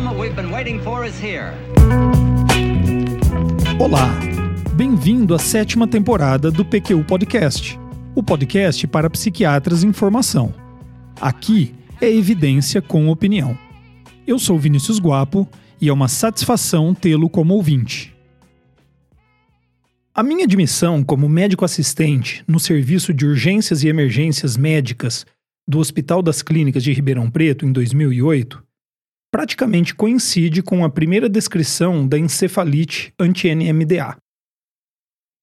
moment we've been waiting for is here. Olá, bem-vindo à sétima temporada do PQU Podcast, o podcast para psiquiatras em formação. Aqui é evidência com opinião. Eu sou Vinícius Guapo e é uma satisfação tê-lo como ouvinte. A minha admissão como médico assistente no Serviço de Urgências e Emergências Médicas do Hospital das Clínicas de Ribeirão Preto em 2008 praticamente coincide com a primeira descrição da encefalite anti-NMDA.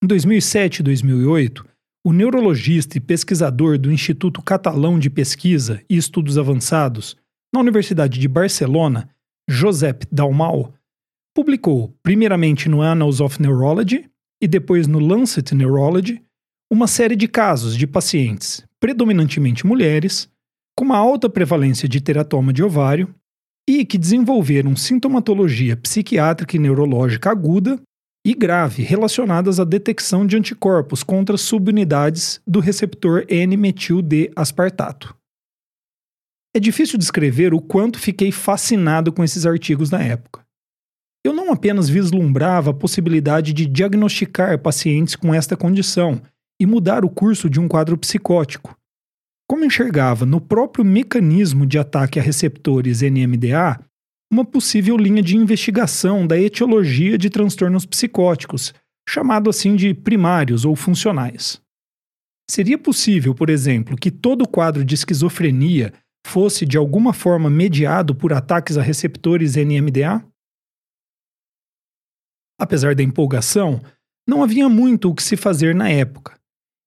Em 2007 e 2008, o neurologista e pesquisador do Instituto Catalão de Pesquisa e Estudos Avançados, na Universidade de Barcelona, Josep Dalmau, publicou, primeiramente no Annals of Neurology e depois no Lancet Neurology, uma série de casos de pacientes, predominantemente mulheres, com uma alta prevalência de teratoma de ovário e que desenvolveram sintomatologia psiquiátrica e neurológica aguda e grave relacionadas à detecção de anticorpos contra subunidades do receptor N-metil-D-aspartato. É difícil descrever o quanto fiquei fascinado com esses artigos na época. Eu não apenas vislumbrava a possibilidade de diagnosticar pacientes com esta condição e mudar o curso de um quadro psicótico, como enxergava no próprio mecanismo de ataque a receptores NMDA uma possível linha de investigação da etiologia de transtornos psicóticos, chamado assim de primários ou funcionais. Seria possível, por exemplo, que todo quadro de esquizofrenia fosse de alguma forma mediado por ataques a receptores NMDA? Apesar da empolgação, não havia muito o que se fazer na época.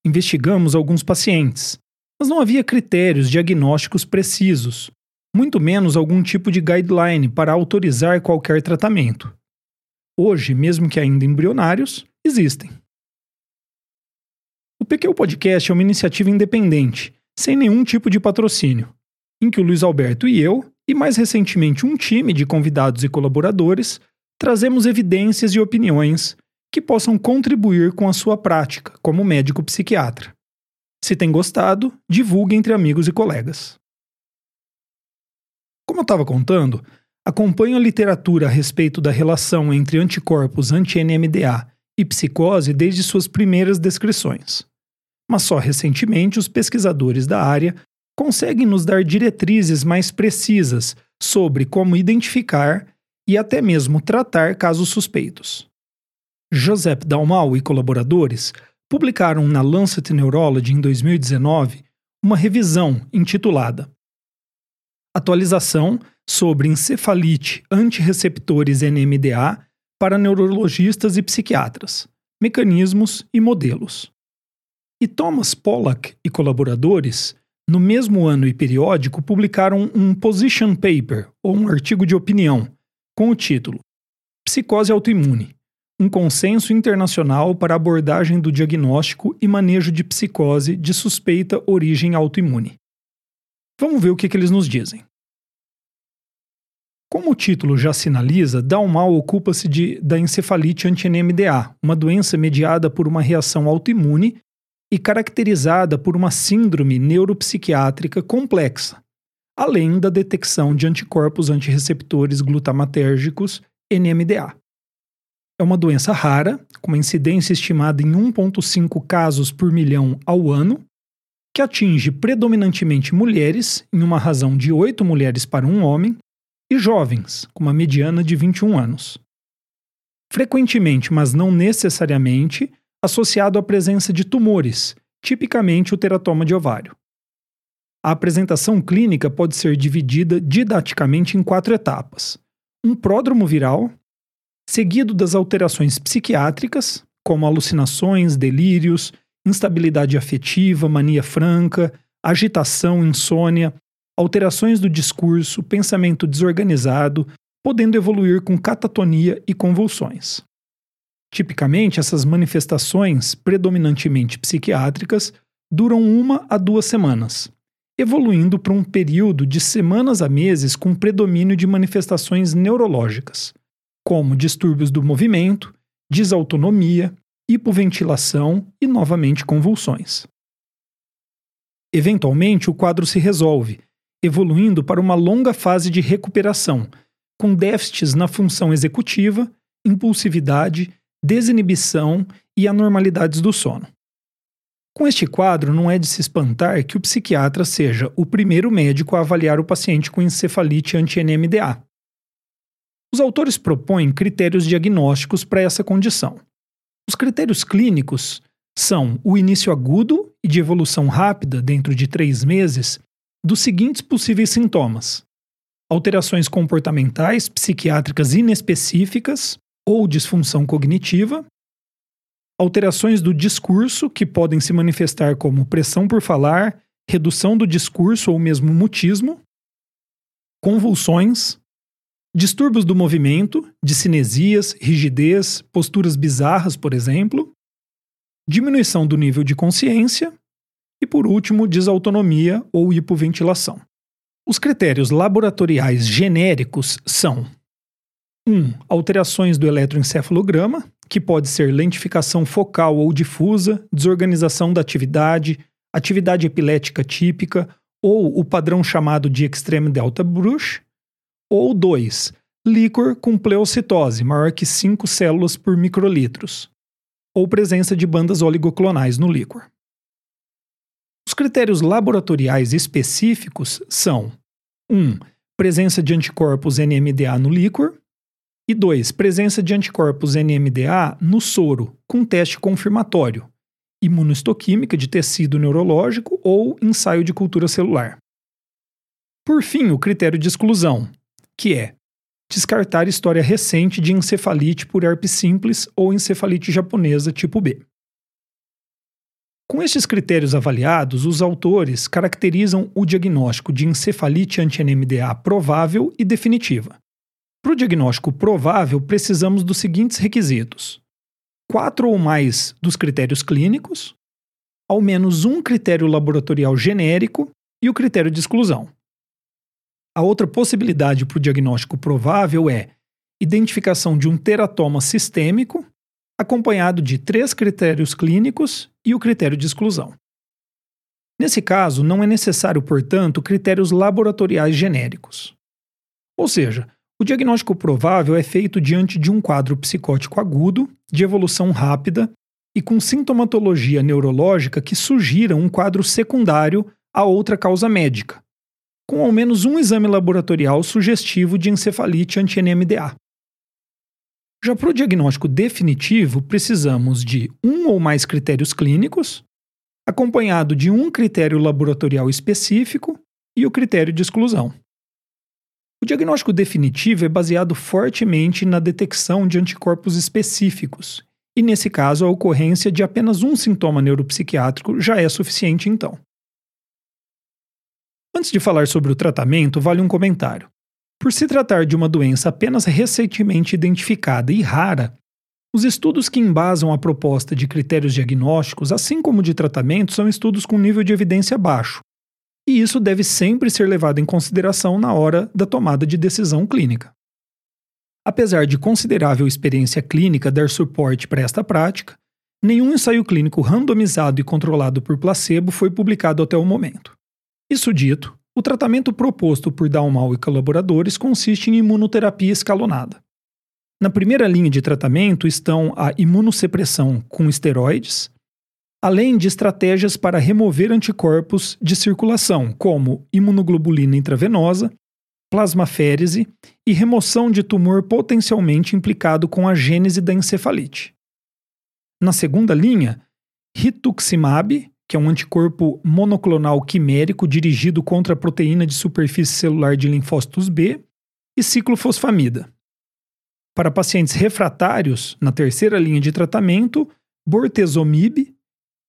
Investigamos alguns pacientes, mas não havia critérios diagnósticos precisos, muito menos algum tipo de guideline para autorizar qualquer tratamento. Hoje, mesmo que ainda embrionários, existem. O PQ Podcast é uma iniciativa independente, sem nenhum tipo de patrocínio, em que o Luiz Alberto e eu, e mais recentemente um time de convidados e colaboradores, trazemos evidências e opiniões que possam contribuir com a sua prática como médico psiquiatra. Se tem gostado, divulgue entre amigos e colegas. Como eu estava contando, acompanho a literatura a respeito da relação entre anticorpos anti-NMDA e psicose desde suas primeiras descrições. Mas só recentemente os pesquisadores da área conseguem nos dar diretrizes mais precisas sobre como identificar e até mesmo tratar casos suspeitos. Joseph Dalmau e colaboradores publicaram na Lancet Neurology em 2019 uma revisão intitulada Atualização sobre encefalite antireceptores NMDA para neurologistas e psiquiatras, mecanismos e modelos. E Thomas Pollack e colaboradores, no mesmo ano e periódico, publicaram um position paper, ou um artigo de opinião, com o título Psicose autoimune um consenso internacional para abordagem do diagnóstico e manejo de psicose de suspeita origem autoimune. Vamos ver o que, que eles nos dizem. Como o título já sinaliza, Dalmal ocupa-se da encefalite anti-NMDA, uma doença mediada por uma reação autoimune e caracterizada por uma síndrome neuropsiquiátrica complexa, além da detecção de anticorpos antirreceptores glutamatérgicos NMDA. É uma doença rara, com uma incidência estimada em 1,5 casos por milhão ao ano, que atinge predominantemente mulheres, em uma razão de 8 mulheres para um homem, e jovens, com uma mediana de 21 anos. Frequentemente, mas não necessariamente, associado à presença de tumores, tipicamente o teratoma de ovário. A apresentação clínica pode ser dividida didaticamente em quatro etapas: um pródromo viral, seguido das alterações psiquiátricas, como alucinações, delírios, instabilidade afetiva, mania franca, agitação, insônia, alterações do discurso, pensamento desorganizado, podendo evoluir com catatonia e convulsões. Tipicamente, essas manifestações, predominantemente psiquiátricas, duram uma a duas semanas, evoluindo para um período de semanas a meses com predomínio de manifestações neurológicas como distúrbios do movimento, desautonomia, hipoventilação e novamente convulsões. Eventualmente, o quadro se resolve, evoluindo para uma longa fase de recuperação, com déficits na função executiva, impulsividade, desinibição e anormalidades do sono. Com este quadro, não é de se espantar que o psiquiatra seja o primeiro médico a avaliar o paciente com encefalite anti-NMDA. Os autores propõem critérios diagnósticos para essa condição. Os critérios clínicos são o início agudo e de evolução rápida, dentro de três meses, dos seguintes possíveis sintomas: alterações comportamentais psiquiátricas inespecíficas ou disfunção cognitiva, alterações do discurso que podem se manifestar como pressão por falar, redução do discurso ou mesmo mutismo, convulsões, distúrbios do movimento, discinesias, rigidez, posturas bizarras, por exemplo, diminuição do nível de consciência e, por último, desautonomia ou hipoventilação. Os critérios laboratoriais genéricos são 1. Um, alterações do eletroencefalograma, que pode ser lentificação focal ou difusa, desorganização da atividade, atividade epilética típica ou o padrão chamado de extreme delta brush, ou 2. Líquor com pleocitose, maior que 5 células por microlitros, ou presença de bandas oligoclonais no líquor. Os critérios laboratoriais específicos são 1. Um, presença de anticorpos NMDA no líquor, e 2. Presença de anticorpos NMDA no soro, com teste confirmatório, imunohistoquímica de tecido neurológico ou ensaio de cultura celular. Por fim, o critério de exclusão, que é descartar história recente de encefalite por herpes simples ou encefalite japonesa tipo B. Com estes critérios avaliados, os autores caracterizam o diagnóstico de encefalite anti-NMDA provável e definitiva. Para o diagnóstico provável, precisamos dos seguintes requisitos: quatro ou mais dos critérios clínicos, ao menos um critério laboratorial genérico e o critério de exclusão. A outra possibilidade para o diagnóstico provável é identificação de um teratoma sistêmico, acompanhado de três critérios clínicos e o critério de exclusão. Nesse caso, não é necessário, portanto, critérios laboratoriais genéricos. Ou seja, o diagnóstico provável é feito diante de um quadro psicótico agudo, de evolução rápida e com sintomatologia neurológica que sugira um quadro secundário a outra causa médica, com ao menos um exame laboratorial sugestivo de encefalite anti-NMDA. Já para o diagnóstico definitivo, precisamos de um ou mais critérios clínicos, acompanhado de um critério laboratorial específico e o critério de exclusão. O diagnóstico definitivo é baseado fortemente na detecção de anticorpos específicos, e nesse caso a ocorrência de apenas um sintoma neuropsiquiátrico já é suficiente então. Antes de falar sobre o tratamento, vale um comentário. Por se tratar de uma doença apenas recentemente identificada e rara, os estudos que embasam a proposta de critérios diagnósticos, assim como de tratamento, são estudos com nível de evidência baixo. E isso deve sempre ser levado em consideração na hora da tomada de decisão clínica. Apesar de considerável experiência clínica dar suporte para esta prática, nenhum ensaio clínico randomizado e controlado por placebo foi publicado até o momento. Isso dito, o tratamento proposto por Dalmal e colaboradores consiste em imunoterapia escalonada. Na primeira linha de tratamento estão a imunossupressão com esteroides, além de estratégias para remover anticorpos de circulação, como imunoglobulina intravenosa, plasmaférese e remoção de tumor potencialmente implicado com a gênese da encefalite. Na segunda linha, rituximab, que é um anticorpo monoclonal quimérico dirigido contra a proteína de superfície celular de linfócitos B, e ciclofosfamida. Para pacientes refratários, na terceira linha de tratamento, bortezomib,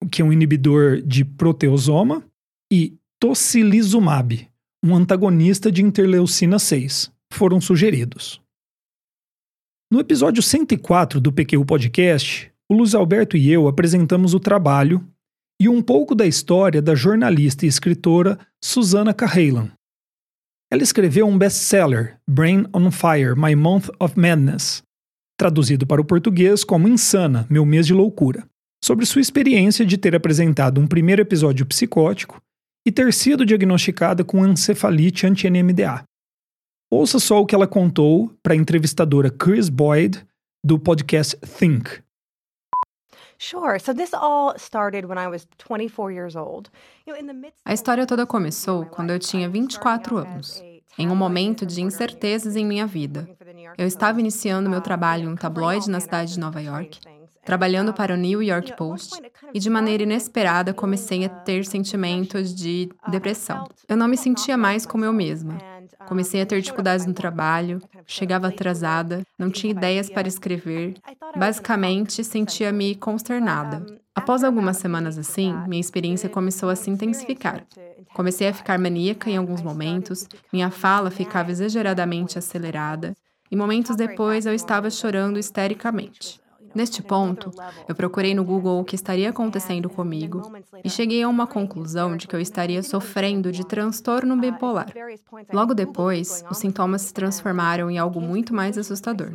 que é um inibidor de proteosoma, e tocilizumab, um antagonista de interleucina 6, foram sugeridos. No episódio 104 do PQ Podcast, o Luiz Alberto e eu apresentamos o trabalho e um pouco da história da jornalista e escritora Susana Cahalan. Ela escreveu um best-seller, Brain on Fire: My Month of Madness, traduzido para o português como Insana: Meu Mês de Loucura, sobre sua experiência de ter apresentado um primeiro episódio psicótico e ter sido diagnosticada com encefalite anti-NMDA. Ouça só o que ela contou para a entrevistadora Chris Boyd do podcast Think. A história toda começou quando eu tinha 24 anos, em um momento de incertezas em minha vida. Eu estava iniciando meu trabalho em um tabloide na cidade de Nova York, trabalhando para o New York Post, e de maneira inesperada comecei a ter sentimentos de depressão. Eu não me sentia mais como eu mesma. Comecei a ter dificuldades no trabalho, chegava atrasada, não tinha ideias para escrever. Basicamente, sentia-me consternada. Após algumas semanas assim, minha experiência começou a se intensificar. Comecei a ficar maníaca em alguns momentos, minha fala ficava exageradamente acelerada, e momentos depois eu estava chorando histericamente. Neste ponto, eu procurei no Google o que estaria acontecendo comigo e cheguei a uma conclusão de que eu estaria sofrendo de transtorno bipolar. Logo depois, os sintomas se transformaram em algo muito mais assustador.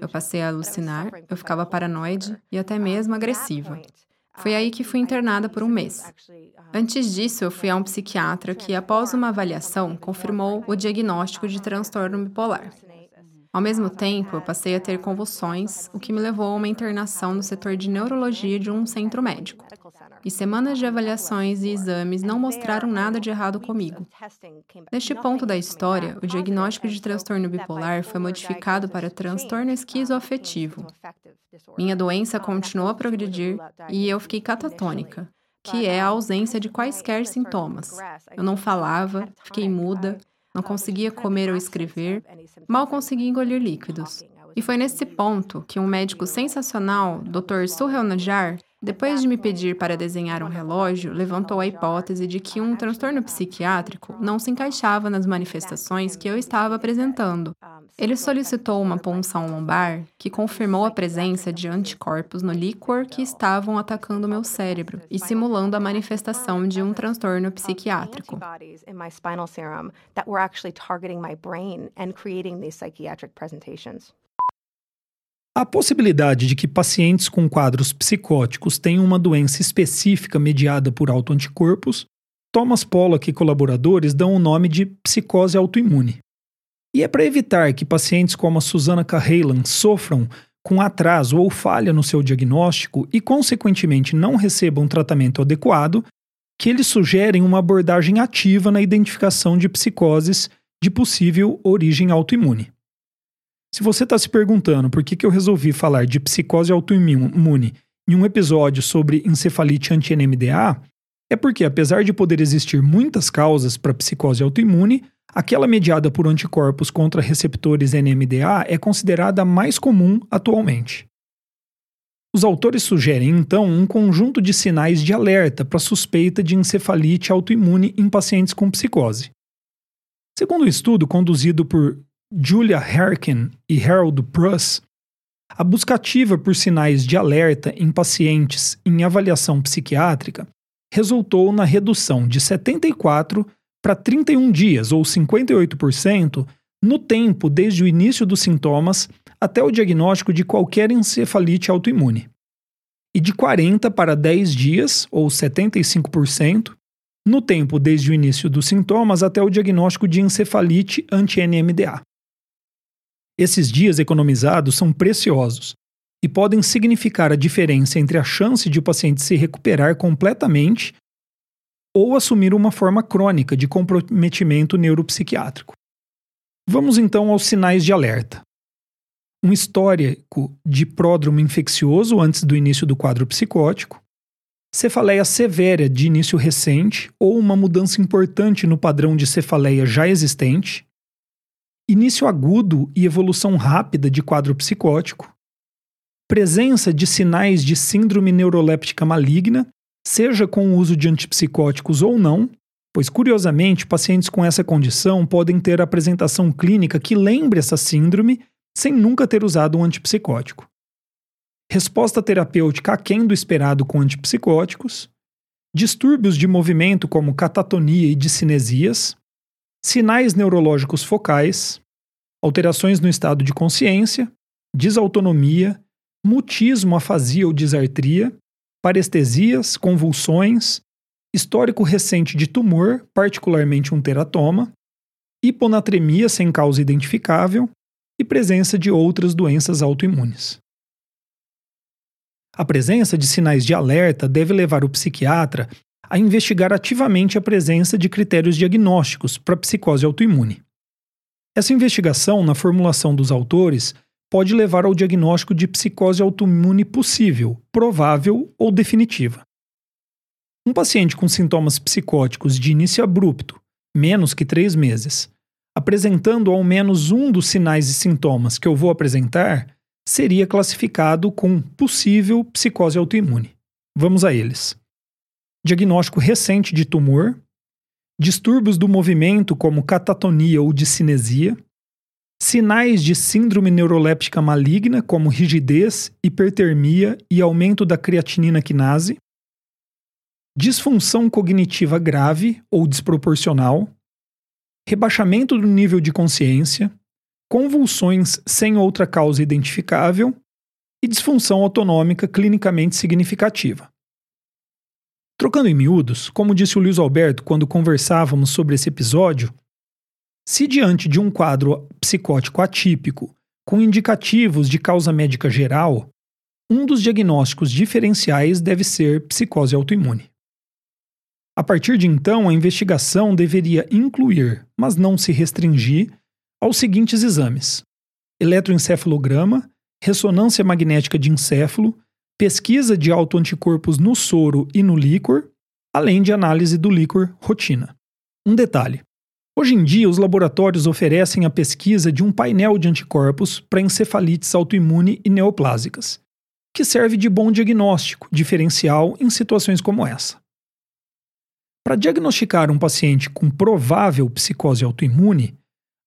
Eu passei a alucinar, eu ficava paranoide e até mesmo agressiva. Foi aí que fui internada por um mês. Antes disso, eu fui a um psiquiatra que, após uma avaliação, confirmou o diagnóstico de transtorno bipolar. Ao mesmo tempo, eu passei a ter convulsões, o que me levou a uma internação no setor de neurologia de um centro médico. E semanas de avaliações e exames não mostraram nada de errado comigo. Neste ponto da história, o diagnóstico de transtorno bipolar foi modificado para transtorno esquizoafetivo. Minha doença continuou a progredir e eu fiquei catatônica, que é a ausência de quaisquer sintomas. Eu não falava, fiquei muda, não conseguia comer ou escrever, mal conseguia engolir líquidos. E foi nesse ponto que um médico sensacional, Dr. Suhel Najar, depois de me pedir para desenhar um relógio, levantou a hipótese de que um transtorno psiquiátrico não se encaixava nas manifestações que eu estava apresentando. Ele solicitou uma punção lombar que confirmou a presença de anticorpos no líquor que estavam atacando meu cérebro e simulando a manifestação de um transtorno psiquiátrico. A possibilidade de que pacientes com quadros psicóticos tenham uma doença específica mediada por autoanticorpos, Thomas Pollock e colaboradores dão o nome de psicose autoimune. E é para evitar que pacientes como a Susana Cahalan sofram com atraso ou falha no seu diagnóstico e, consequentemente, não recebam tratamento adequado, que eles sugerem uma abordagem ativa na identificação de psicoses de possível origem autoimune. Se você está se perguntando por que, que eu resolvi falar de psicose autoimune em um episódio sobre encefalite anti-NMDA, é porque, apesar de poder existir muitas causas para psicose autoimune, aquela mediada por anticorpos contra receptores NMDA é considerada a mais comum atualmente. Os autores sugerem, então, um conjunto de sinais de alerta para suspeita de encefalite autoimune em pacientes com psicose. Segundo um estudo conduzido por Julia Herkin e Harold Pruss, a busca ativa por sinais de alerta em pacientes em avaliação psiquiátrica resultou na redução de 74 para 31 dias, ou 58%, no tempo desde o início dos sintomas até o diagnóstico de qualquer encefalite autoimune, e de 40 para 10 dias, ou 75%, no tempo desde o início dos sintomas até o diagnóstico de encefalite anti-NMDA. Esses dias economizados são preciosos e podem significar a diferença entre a chance de o paciente se recuperar completamente ou assumir uma forma crônica de comprometimento neuropsiquiátrico. Vamos então aos sinais de alerta. Um histórico de pródromo infeccioso antes do início do quadro psicótico, cefaleia severa de início recente ou uma mudança importante no padrão de cefaleia já existente, início agudo e evolução rápida de quadro psicótico, presença de sinais de síndrome neuroléptica maligna, seja com o uso de antipsicóticos ou não, pois curiosamente pacientes com essa condição podem ter apresentação clínica que lembre essa síndrome sem nunca ter usado um antipsicótico. Resposta terapêutica aquém do esperado com antipsicóticos, distúrbios de movimento como catatonia e discinesias, sinais neurológicos focais, alterações no estado de consciência, desautonomia, mutismo, afasia ou disartria, parestesias, convulsões, histórico recente de tumor, particularmente um teratoma, hiponatremia sem causa identificável e presença de outras doenças autoimunes. A presença de sinais de alerta deve levar o psiquiatra a investigar ativamente a presença de critérios diagnósticos para psicose autoimune. Essa investigação, na formulação dos autores, pode levar ao diagnóstico de psicose autoimune possível, provável ou definitiva. Um paciente com sintomas psicóticos de início abrupto, menos que três meses, apresentando ao menos um dos sinais e sintomas que eu vou apresentar, seria classificado com possível psicose autoimune. Vamos a eles. Diagnóstico recente de tumor, distúrbios do movimento como catatonia ou discinesia, sinais de síndrome neuroléptica maligna como rigidez, hipertermia e aumento da creatinina quinase, disfunção cognitiva grave ou desproporcional, rebaixamento do nível de consciência, convulsões sem outra causa identificável e disfunção autonômica clinicamente significativa. Trocando em miúdos, como disse o Luiz Alberto quando conversávamos sobre esse episódio, se diante de um quadro psicótico atípico, com indicativos de causa médica geral, um dos diagnósticos diferenciais deve ser psicose autoimune. A partir de então, a investigação deveria incluir, mas não se restringir, aos seguintes exames: eletroencefalograma, ressonância magnética de encéfalo, pesquisa de autoanticorpos no soro e no líquor, além de análise do líquor rotina. Um detalhe: hoje em dia, os laboratórios oferecem a pesquisa de um painel de anticorpos para encefalites autoimune e neoplásicas, que serve de bom diagnóstico diferencial em situações como essa. Para diagnosticar um paciente com provável psicose autoimune,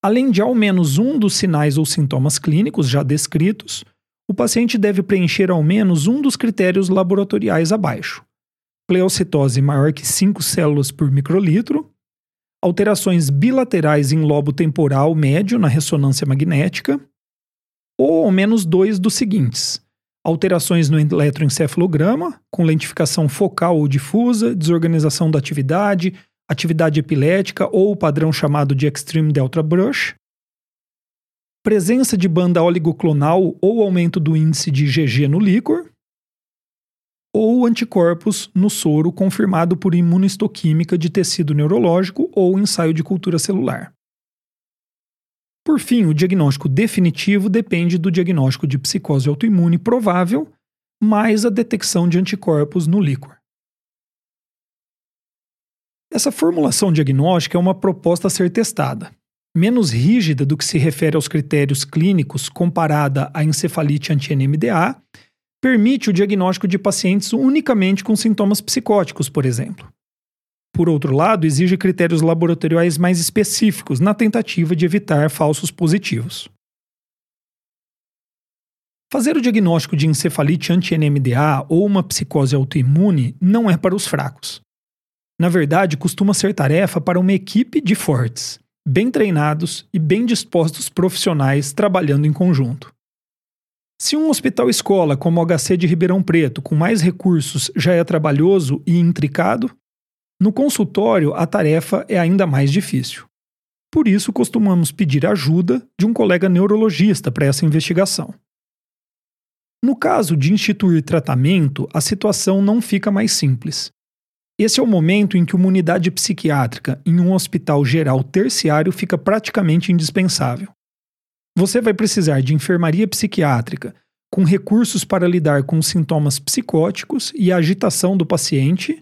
além de ao menos um dos sinais ou sintomas clínicos já descritos, o paciente deve preencher ao menos um dos critérios laboratoriais abaixo: pleocitose maior que 5 células por microlitro, alterações bilaterais em lobo temporal médio na ressonância magnética, ou ao menos dois dos seguintes: alterações no eletroencefalograma, com lentificação focal ou difusa, desorganização da atividade, atividade epilética ou o padrão chamado de Extreme Delta Brush, presença de banda oligoclonal ou aumento do índice de IgG no líquor, ou anticorpos no soro confirmado por imunohistoquímica de tecido neurológico ou ensaio de cultura celular. Por fim, o diagnóstico definitivo depende do diagnóstico de psicose autoimune provável, mais a detecção de anticorpos no líquor. Essa formulação diagnóstica é uma proposta a ser testada menos rígida do que se refere aos critérios clínicos comparada à encefalite anti-NMDA, permite o diagnóstico de pacientes unicamente com sintomas psicóticos, por exemplo. Por outro lado, exige critérios laboratoriais mais específicos na tentativa de evitar falsos positivos. Fazer o diagnóstico de encefalite anti-NMDA ou uma psicose autoimune não é para os fracos. Na verdade, costuma ser tarefa para uma equipe de fortes bem treinados e bem dispostos profissionais trabalhando em conjunto. Se um hospital escola como o HC de Ribeirão Preto, com mais recursos, já é trabalhoso e intricado, no consultório a tarefa é ainda mais difícil. Por isso, costumamos pedir ajuda de um colega neurologista para essa investigação. No caso de instituir tratamento, a situação não fica mais simples. Esse é o momento em que uma unidade psiquiátrica em um hospital geral terciário fica praticamente indispensável. Você vai precisar de enfermaria psiquiátrica, com recursos para lidar com os sintomas psicóticos e a agitação do paciente,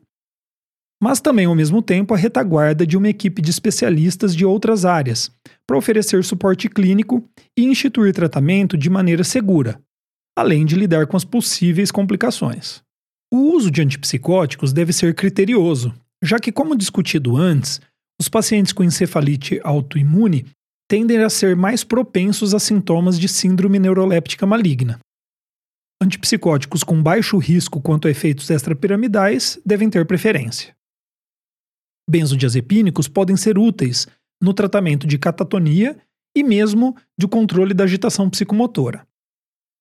mas também, ao mesmo tempo, a retaguarda de uma equipe de especialistas de outras áreas, para oferecer suporte clínico e instituir tratamento de maneira segura, além de lidar com as possíveis complicações. O uso de antipsicóticos deve ser criterioso, já que, como discutido antes, os pacientes com encefalite autoimune tendem a ser mais propensos a sintomas de síndrome neuroléptica maligna. Antipsicóticos com baixo risco quanto a efeitos extrapiramidais devem ter preferência. Benzodiazepínicos podem ser úteis no tratamento de catatonia e mesmo de controle da agitação psicomotora.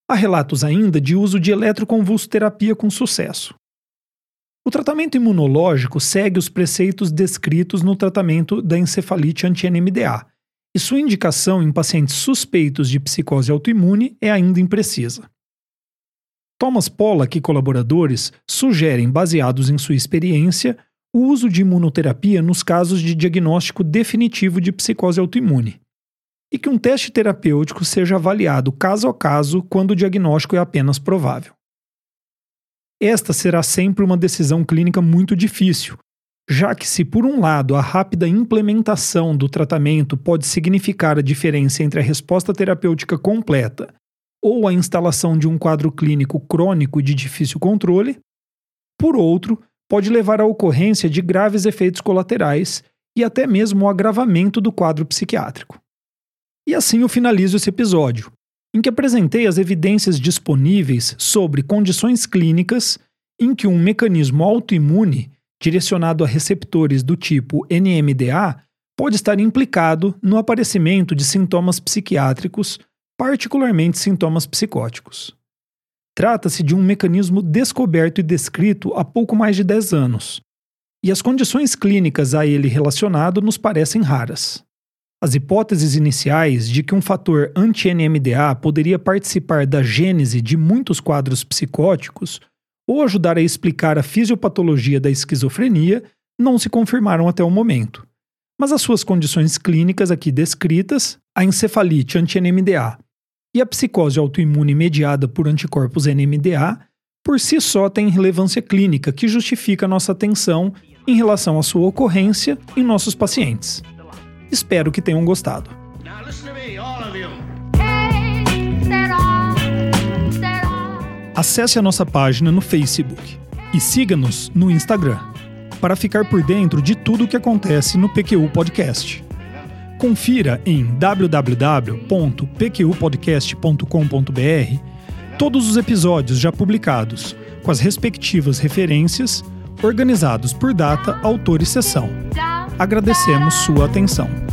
Há relatos ainda de uso de eletroconvulsoterapia com sucesso. O tratamento imunológico segue os preceitos descritos no tratamento da encefalite anti-NMDA e sua indicação em pacientes suspeitos de psicose autoimune é ainda imprecisa. Thomas Pollack e colaboradores sugerem, baseados em sua experiência, o uso de imunoterapia nos casos de diagnóstico definitivo de psicose autoimune, e que um teste terapêutico seja avaliado caso a caso quando o diagnóstico é apenas provável. Esta será sempre uma decisão clínica muito difícil, já que, se por um lado a rápida implementação do tratamento pode significar a diferença entre a resposta terapêutica completa ou a instalação de um quadro clínico crônico de difícil controle, por outro, pode levar à ocorrência de graves efeitos colaterais e até mesmo o agravamento do quadro psiquiátrico. E assim eu finalizo esse episódio, em que apresentei as evidências disponíveis sobre condições clínicas em que um mecanismo autoimune direcionado a receptores do tipo NMDA pode estar implicado no aparecimento de sintomas psiquiátricos, particularmente sintomas psicóticos. Trata-se de um mecanismo descoberto e descrito há pouco mais de 10 anos, e as condições clínicas a ele relacionado nos parecem raras. As hipóteses iniciais de que um fator anti-NMDA poderia participar da gênese de muitos quadros psicóticos ou ajudar a explicar a fisiopatologia da esquizofrenia não se confirmaram até o momento. Mas as suas condições clínicas aqui descritas, a encefalite anti-NMDA e a psicose autoimune mediada por anticorpos NMDA, por si só têm relevância clínica que justifica nossa atenção em relação à sua ocorrência em nossos pacientes. Espero que tenham gostado. Acesse a nossa página no Facebook e siga-nos no Instagram para ficar por dentro de tudo o que acontece no PQU Podcast. Confira em www.pqpodcast.com.br todos os episódios já publicados, com as respectivas referências, organizados por data, autor e sessão. Agradecemos sua atenção.